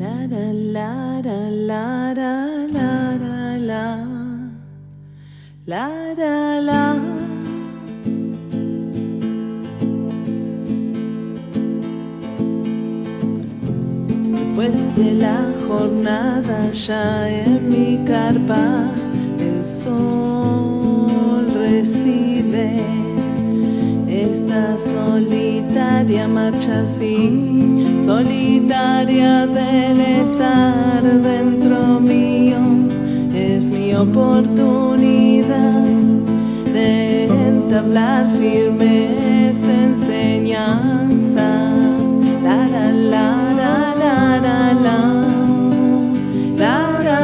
La la la la la la la la la. La la la. Después de la jornada ya en mi carpa el sol recibe esta solitaria marcha así, solitaria del estar dentro mío, es mi oportunidad de entablar firmes enseñanzas. La la la la la la la. La la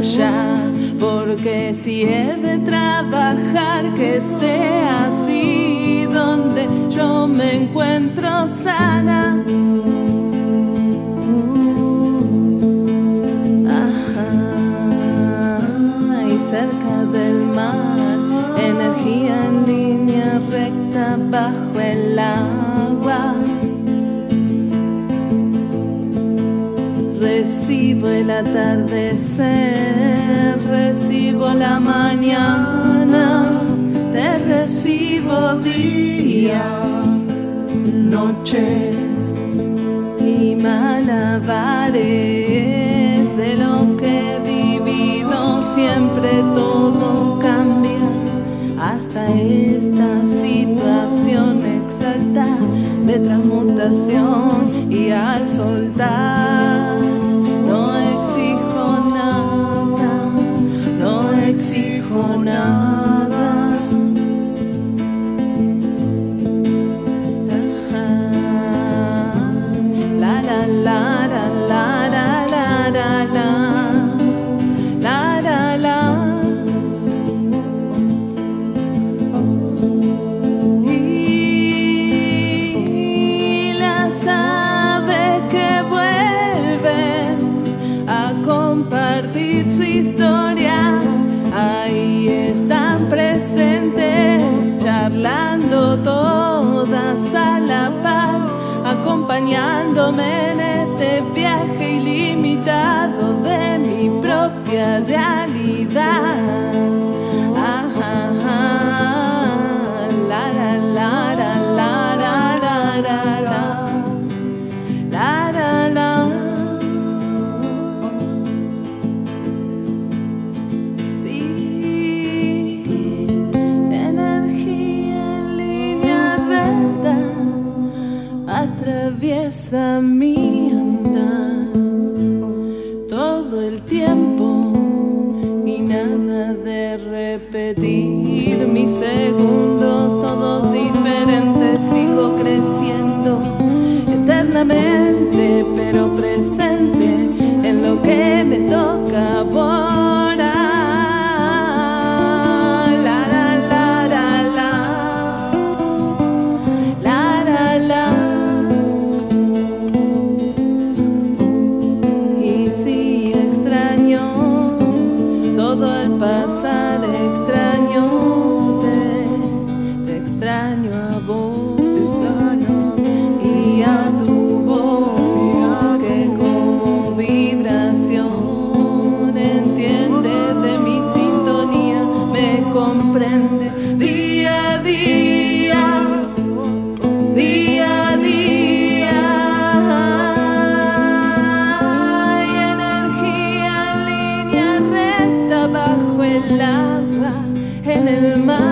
allá, porque si he de trabajar, que sea así, donde yo me encuentro. Recibo el atardecer, recibo la mañana, te recibo día, noche y malabares. De lo que he vivido, siempre todo cambia hasta esta situación exacta de transmutación y al soltar exijo nada. La la la la la la la la la. Que a compartir su historia acompañándome en este viaje ilimitado de mi propia realidad atraviesa mi andar. Todo el tiempo y nada de repetir. Mis segundos todos diferentes sigo creciendo eternamente pero todo al pasar. el mar.